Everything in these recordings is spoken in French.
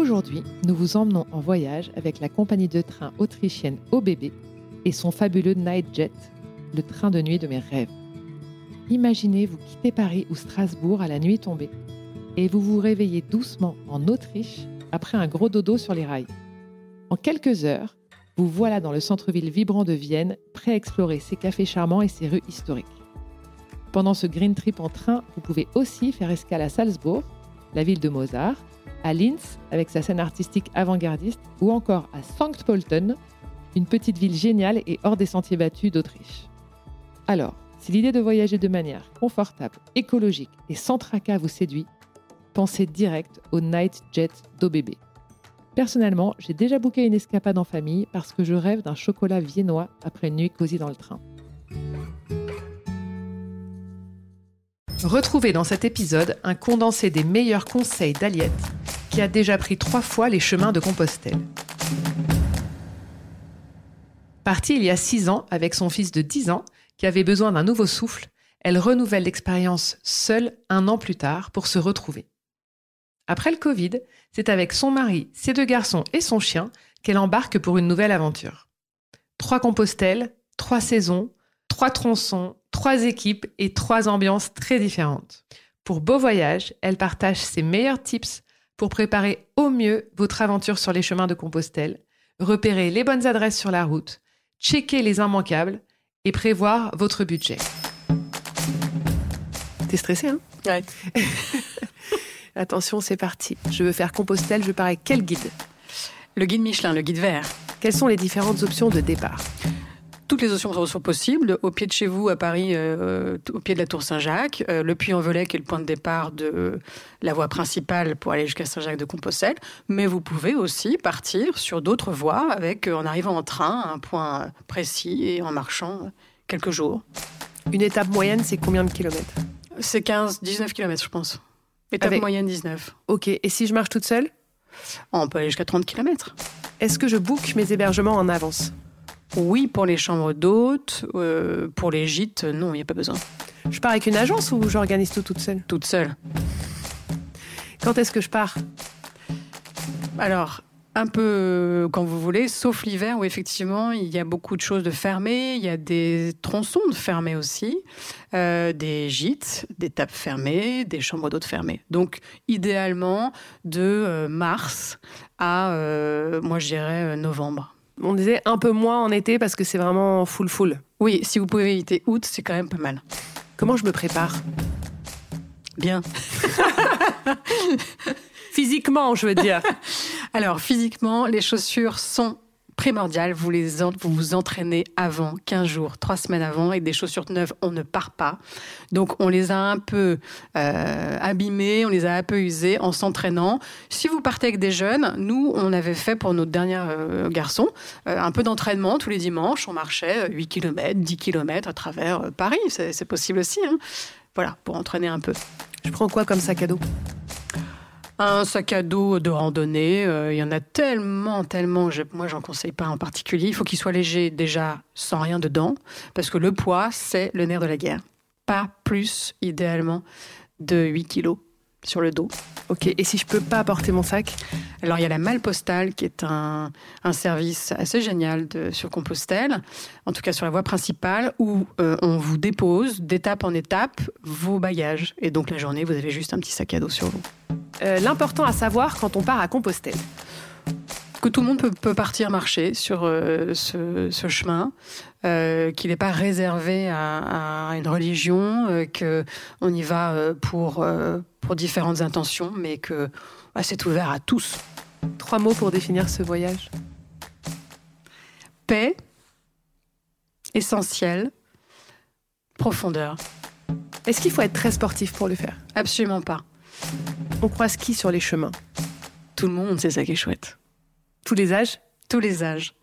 Aujourd'hui, nous vous emmenons en voyage avec la compagnie de train autrichienne OBB et son fabuleux Nightjet, le train de nuit de mes rêves. Imaginez vous quitter Paris ou Strasbourg à la nuit tombée et vous vous réveillez doucement en Autriche après un gros dodo sur les rails. En quelques heures, vous voilà dans le centre-ville vibrant de Vienne, prêt à explorer ses cafés charmants et ses rues historiques. Pendant ce green trip en train, vous pouvez aussi faire escale à Salzbourg, la ville de Mozart, à Linz avec sa scène artistique avant-gardiste ou encore à Sankt Pölten, une petite ville géniale et hors des sentiers battus d'Autriche. Alors, si l'idée de voyager de manière confortable, écologique et sans tracas vous séduit, pensez direct au Night Jet d'OBB. Personnellement, j'ai déjà booké une escapade en famille parce que je rêve d'un chocolat viennois après une nuit cosy dans le train. Retrouvez dans cet épisode un condensé des meilleurs conseils d'Aliette qui a déjà pris trois fois les chemins de Compostelle. Partie il y a six ans avec son fils de 10 ans qui avait besoin d'un nouveau souffle, elle renouvelle l'expérience seule un an plus tard pour se retrouver. Après le Covid, c'est avec son mari, ses deux garçons et son chien qu'elle embarque pour une nouvelle aventure. Trois Compostelles, trois saisons, trois tronçons, trois équipes et trois ambiances très différentes. Pour Beau Voyage, elle partage ses meilleurs tips pour préparer au mieux votre aventure sur les chemins de Compostelle, repérer les bonnes adresses sur la route, checker les immanquables et prévoir votre budget. T'es stressé, hein? Ouais. Attention, c'est parti. Je veux faire Compostelle, je pars avec quel guide? Le guide Michelin, le guide vert. Quelles sont les différentes options de départ? Toutes les options sont possibles. Au pied de chez vous, à Paris, euh, au pied de la Tour Saint-Jacques, euh, le Puy-en-Velay, qui est le point de départ de la voie principale pour aller jusqu'à Saint-Jacques-de-Compostelle. Mais vous pouvez aussi partir sur d'autres voies, avec, euh, en arrivant en train, à un point précis et en marchant quelques jours. Une étape moyenne, c'est combien de kilomètres? C'est 15, 19 km, je pense. Étape Avec- moyenne 19. Ok, et si je marche toute seule? On peut aller jusqu'à 30 km. Est-ce que je book mes hébergements en avance? Oui, pour les chambres d'hôtes. euh, pour les gîtes, non, il n'y a pas besoin. Je pars avec une agence ou j'organise tout toute seule? Toute seule. Quand est-ce que je pars? Alors, un peu euh, quand vous voulez, sauf l'hiver où effectivement il y a beaucoup de choses de fermées, il y a des tronçons de fermés aussi, euh, des gîtes, des tables fermées, des chambres d'hôtes fermées. Donc, idéalement, de mars à, euh, moi je dirais, novembre. On disait un peu moins en été parce que c'est vraiment full full. Oui, si vous pouvez éviter août, c'est quand même pas mal. Comment je me prépare? Bien. Physiquement, je veux dire. Alors, physiquement, les chaussures sont primordiales. Vous, les vous vous entraînez avant, 15 jours, 3 semaines avant. Et des chaussures neuves, on ne part pas. Donc, on les a un peu euh, abîmées, on les a un peu usées en s'entraînant. Si vous partez avec des jeunes, nous, on avait fait pour notre dernier euh, garçon euh, un peu d'entraînement tous les dimanches. On marchait euh, 8 km, 10 km à travers euh, Paris. C'est c'est possible aussi. hein. Voilà, pour entraîner un peu. Je prends quoi comme sac à dos? Un sac à dos de randonnée, euh, il y en a tellement, tellement. je- moi, j'en conseille pas en particulier. Il faut qu'il soit léger déjà, sans rien dedans, parce que le poids, c'est le nerf de la guerre. Pas plus, idéalement, de 8 kilos sur le dos. Ok, et si je peux pas apporter mon sac? Alors, il y a la malle postale, qui est un, un service assez génial de, sur Compostelle, en tout cas sur la voie principale, où euh, on vous dépose d'étape en étape vos bagages. Et donc, la journée, vous avez juste un petit sac à dos sur vous. Euh, L'important à savoir quand on part à Compostelle. que tout le monde peut, peut partir marcher sur euh, ce, ce chemin, euh, qu'il n'est pas réservé à, à une religion, euh, que on y va euh, pour euh, pour différentes intentions, mais que bah, c'est ouvert à tous. Trois mots pour définir ce voyage. Paix, essentiel, profondeur. Est-ce qu'il faut être très sportif pour le faire? Absolument pas. On croise qui sur les chemins? Tout le monde, c'est ça qui est chouette. Tous les âges? Tous les âges,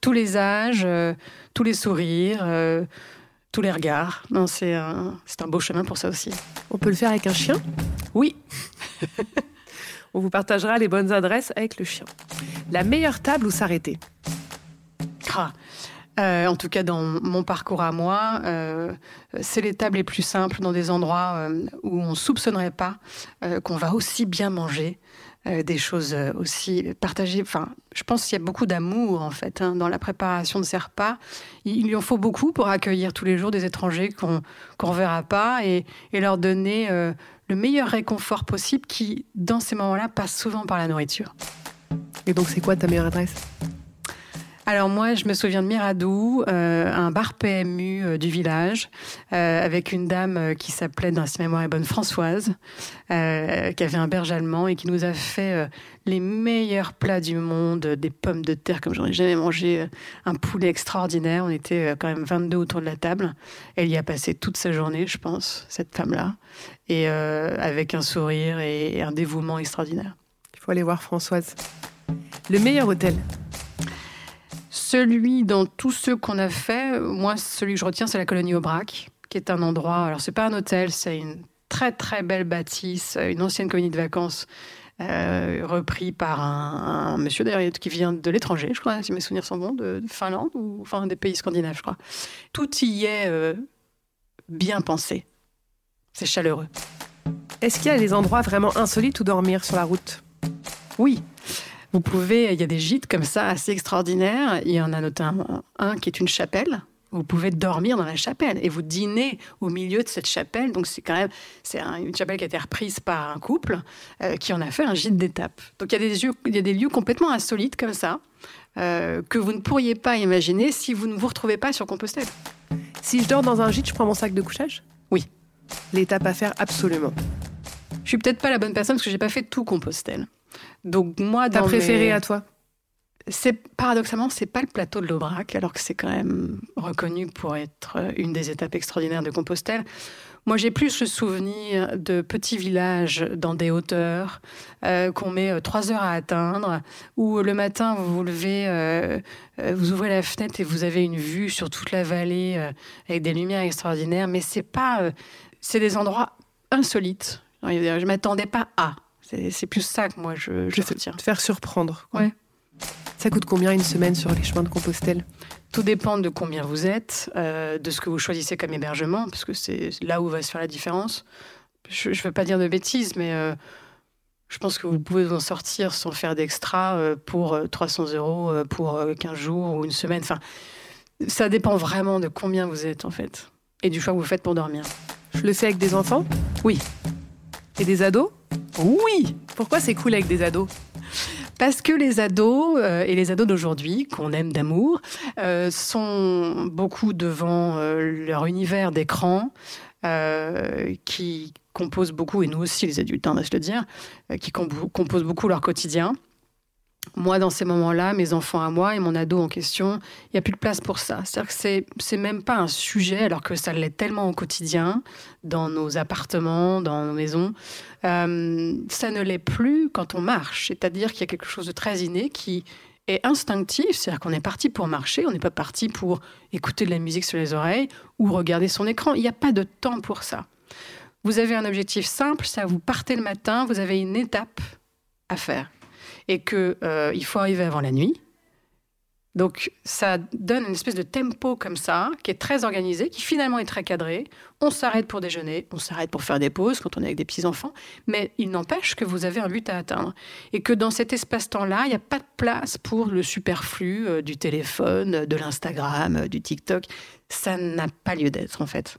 tous les âges, euh, tous les sourires. euh, tous les regards. Non, c'est un, c'est un beau chemin pour ça aussi. On peut le faire avec un chien? Oui, On vous partagera les bonnes adresses avec le chien. La meilleure table où s'arrêter. Euh, en tout cas, dans mon parcours à moi, euh, c'est les tables les plus simples dans des endroits euh, où on soupçonnerait pas qu'on va aussi bien manger. des choses aussi partagées. Enfin, je pense qu'il y a beaucoup d'amour en fait hein, dans la préparation de ces repas. Il, lui en faut beaucoup pour accueillir tous les jours des étrangers qu'on ne verra pas et, leur donner le meilleur réconfort possible qui, dans ces moments-là, passe souvent par la nourriture. Et donc, c'est quoi ta meilleure adresse? Alors moi, je me souviens de Miradou, euh, un bar PMU euh, du village, euh, avec une dame qui s'appelait, dans si mémoire est bonne, Françoise, qui avait un berge allemand et qui nous a fait les meilleurs plats du monde, des pommes de terre comme j'en ai jamais mangé, un poulet extraordinaire. On était quand même 22 autour de la table. Elle y a passé toute sa journée, je pense, cette femme-là, et avec un sourire et un dévouement extraordinaire. Il faut aller voir Françoise. Le meilleur hôtel celui dans tous ceux qu'on a fait, moi, celui que je retiens, c'est la colonie Aubrac, qui est un endroit. Alors, c'est pas un hôtel, c'est une très très belle bâtisse, une ancienne colonie de vacances. Euh, repris par un, monsieur d'ailleurs qui vient de l'étranger, je crois, si mes souvenirs sont bons, de, Finlande ou enfin des pays scandinaves, je crois. Tout y est euh, bien pensé. C'est chaleureux. Est-ce qu'il y a des endroits vraiment insolites où dormir sur la route? Oui. Vous pouvez, il y a des gîtes comme ça assez extraordinaires. Il y en a notamment un qui est une chapelle. Vous pouvez dormir dans la chapelle et vous dîner au milieu de cette chapelle. Donc c'est quand même c'est une chapelle qui a été reprise par un couple euh, qui en a fait un gîte d'étape. Donc il y a des lieux, il y a des lieux complètement insolites comme ça euh, que vous ne pourriez pas imaginer si vous ne vous retrouvez pas sur Compostelle. Si je dors dans un gîte, je prends mon sac de couchage? Oui. L'étape à faire absolument. Je suis peut-être pas la bonne personne parce que j'ai pas fait tout Compostelle. Donc moi, ta préféré à toi c'est paradoxalement, c'est pas le plateau de l'Aubrac, alors que c'est quand même reconnu pour être une des étapes extraordinaires de Compostelle. Moi, j'ai plus le souvenir de petits villages dans des hauteurs euh, qu'on met euh, trois heures à atteindre, où le matin vous vous levez, euh, vous ouvrez la fenêtre et vous avez une vue sur toute la vallée avec des lumières extraordinaires. Mais c'est pas, c'est des endroits insolites. Je m'attendais pas à. C'est plus ça que moi je, je tiens. Te faire surprendre. Ouais. Ça coûte combien une semaine sur les chemins de Compostelle? Tout dépend de combien vous êtes, euh, de ce que vous choisissez comme hébergement, parce que c'est là où va se faire la différence. Je ne veux pas dire de bêtises, mais euh, je pense que vous pouvez vous en sortir sans faire d'extra euh, pour 300 euros pour 15 jours ou une semaine. Enfin, ça dépend vraiment de combien vous êtes en fait et du choix que vous faites pour dormir. Je le fais avec des enfants? Oui. Et des ados? Oui Pourquoi c'est cool avec des ados? Parce que les ados euh, et les ados d'aujourd'hui, qu'on aime d'amour, euh, sont beaucoup devant euh, leur univers d'écran, qui compose beaucoup, et nous aussi les adultes, hein, on va se le dire, qui composent beaucoup leur quotidien. Moi, dans ces moments-là, mes enfants à moi et mon ado en question, il n'y a plus de place pour ça. C'est-à-dire que c'est, même pas un sujet, alors que ça l'est tellement au quotidien, dans nos appartements, dans nos maisons. Euh, ça ne l'est plus quand on marche. C'est-à-dire qu'il y a quelque chose de très inné qui est instinctif. C'est-à-dire qu'on est parti pour marcher, on n'est pas parti pour écouter de la musique sur les oreilles ou regarder son écran. Il n'y a pas de temps pour ça. Vous avez un objectif simple, ça vous partez le matin, vous avez une étape à faire et qu'il euh, faut arriver avant la nuit. Donc ça donne une espèce de tempo comme ça, qui est très organisé, qui finalement est très cadré. On s'arrête pour déjeuner, on s'arrête pour faire des pauses quand on est avec des petits-enfants, mais il n'empêche que vous avez un but à atteindre. Et que dans cet espace-temps-là, il n'y a pas de place pour le superflu euh, du téléphone, de l'Instagram, euh, du TikTok. Ça n'a pas lieu d'être en fait.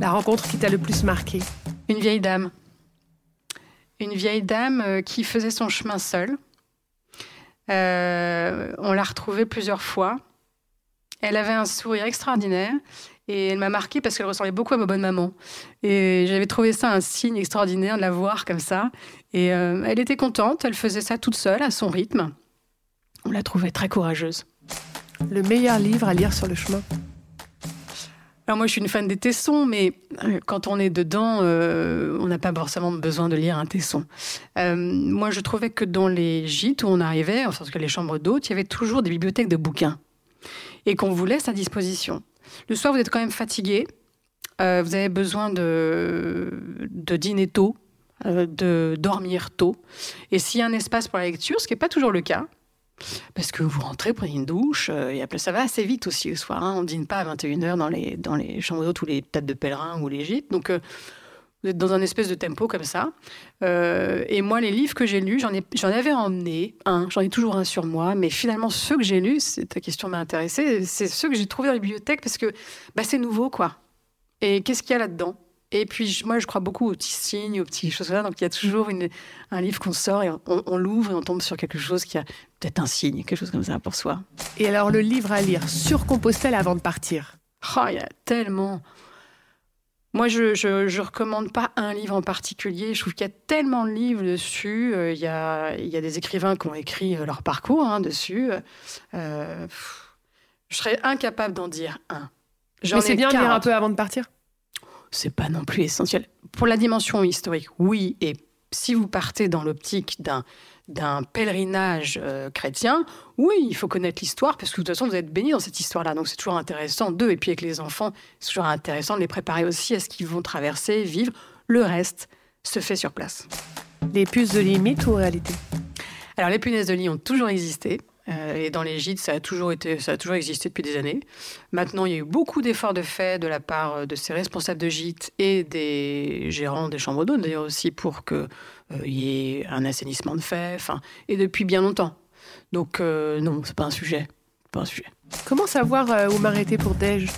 La rencontre qui t'a le plus marqué? Une vieille dame. Une vieille dame qui faisait son chemin seule euh, on l'a retrouvée plusieurs fois. Elle avait un sourire extraordinaire et elle m'a marqué parce qu'elle ressemblait beaucoup à ma bonne maman. Et j'avais trouvé ça un signe extraordinaire de la voir comme ça. Et euh, elle était contente, elle faisait ça toute seule, à son rythme. On l'a trouvée très courageuse. Le meilleur livre à lire sur le chemin alors moi, je suis une fan des tessons, mais euh, quand on est dedans, euh, on n'a pas forcément besoin de lire un tesson. Euh, moi, je trouvais que dans les gîtes où on arrivait, en sorte que les chambres d'hôtes, il y avait toujours des bibliothèques de bouquins et qu'on vous laisse à disposition. Le soir, vous êtes quand même fatigué, vous avez besoin de, de dîner tôt, de dormir tôt. Et s'il y a un espace pour la lecture, ce qui n'est pas toujours le cas, parce que vous rentrez, prenez une douche, euh, et après ça va assez vite aussi le soir. Hein. On ne dîne pas à 21h dans les, dans les chambres d'hôtes ou les têtes de pèlerins ou les gîtes. Donc euh, Vous êtes dans un espèce de tempo comme ça. Euh, et moi, les livres que j'ai lus, j'en, ai, j'en avais emmené un, j'en ai toujours un sur moi, mais finalement, ceux que j'ai lus, ta question m'a intéressée, c'est ceux que j'ai trouvés dans les bibliothèques parce que bah, c'est nouveau, quoi. Et qu'est-ce qu'il y a là-dedans? Et puis, moi, je crois beaucoup aux petits signes, aux petites choses là. Donc, il y a toujours une, un livre qu'on sort et on, l'ouvre et on tombe sur quelque chose qui a peut-être un signe, quelque chose comme ça pour soi. Et alors, le livre à lire sur Compostelle avant de partir? Oh, il y a tellement. Moi, je, je, recommande pas un livre en particulier. Je trouve qu'il y a tellement de livres dessus. Euh, il, y a, il y a des écrivains qui ont écrit euh, leur parcours hein, dessus. Euh, je serais incapable d'en dire un. Mais c'est bien de lire un peu avant de partir? C'est pas non plus essentiel. Pour la dimension historique, oui, et si vous partez dans l'optique d'un d'un pèlerinage euh, chrétien, oui, il faut connaître l'histoire parce que de toute façon, vous êtes béni dans cette histoire-là. Donc, c'est toujours intéressant d'eux. Et puis, avec les enfants, c'est toujours intéressant de les préparer aussi à ce qu'ils vont traverser, vivre. Le reste se fait sur place. Les puces de lit, mythe ou réalité? Alors, les punaises de lit ont toujours existé. Euh, et dans les gîtes, ça a toujours été, ça a toujours existé depuis des années. Maintenant, il y a eu beaucoup d'efforts de fait de la part euh, de ces responsables de gîtes et des gérants des chambres d'eau, d'ailleurs aussi, pour qu'il euh, y ait un assainissement de fait. Et depuis bien longtemps. Donc non, c'est pas un sujet, pas un sujet. Comment savoir où m'arrêter pour déj?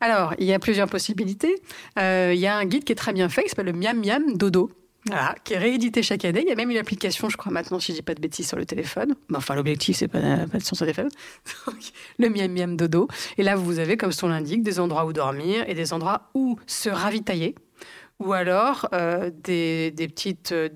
Alors, il y a plusieurs possibilités. il y a un guide qui est très bien fait, qui s'appelle le Miam Miam Dodo, voilà, qui est réédité chaque année. Il y a même une application, je crois maintenant, si je dis pas de bêtises, sur le téléphone. enfin, l'objectif, c'est pas, pas sur son téléphone. le miam miam dodo. Et là, vous avez, comme son l'indique, des endroits où dormir et des endroits où se ravitailler. Ou alors euh, des, des, petites euh,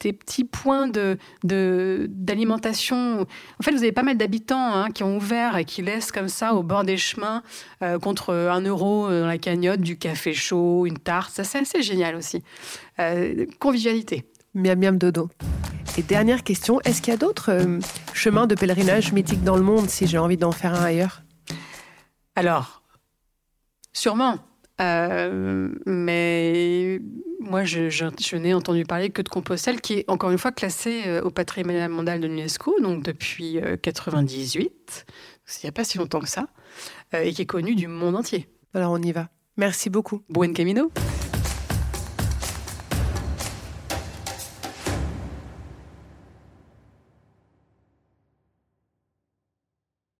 des petits points de, d'alimentation. En fait, vous avez pas mal d'habitants hein, qui ont ouvert et qui laissent comme ça au bord des chemins euh, contre un euro dans la cagnotte du café chaud, une tarte. Ça, c'est assez génial aussi. Euh, convivialité. Miam miam dodo. Et dernière question, est-ce qu'il y a d'autres euh, chemins de pèlerinage mythiques dans le monde si j'ai envie d'en faire un ailleurs? Alors, sûrement. mais moi, je, n'ai entendu parler que de Compostelle, qui est encore une fois classé euh, au patrimoine mondial de l'UNESCO, donc depuis 1998, euh, il n'y a pas si longtemps que ça, euh, et qui est connu du monde entier. Alors on y va. Merci beaucoup. Buen camino.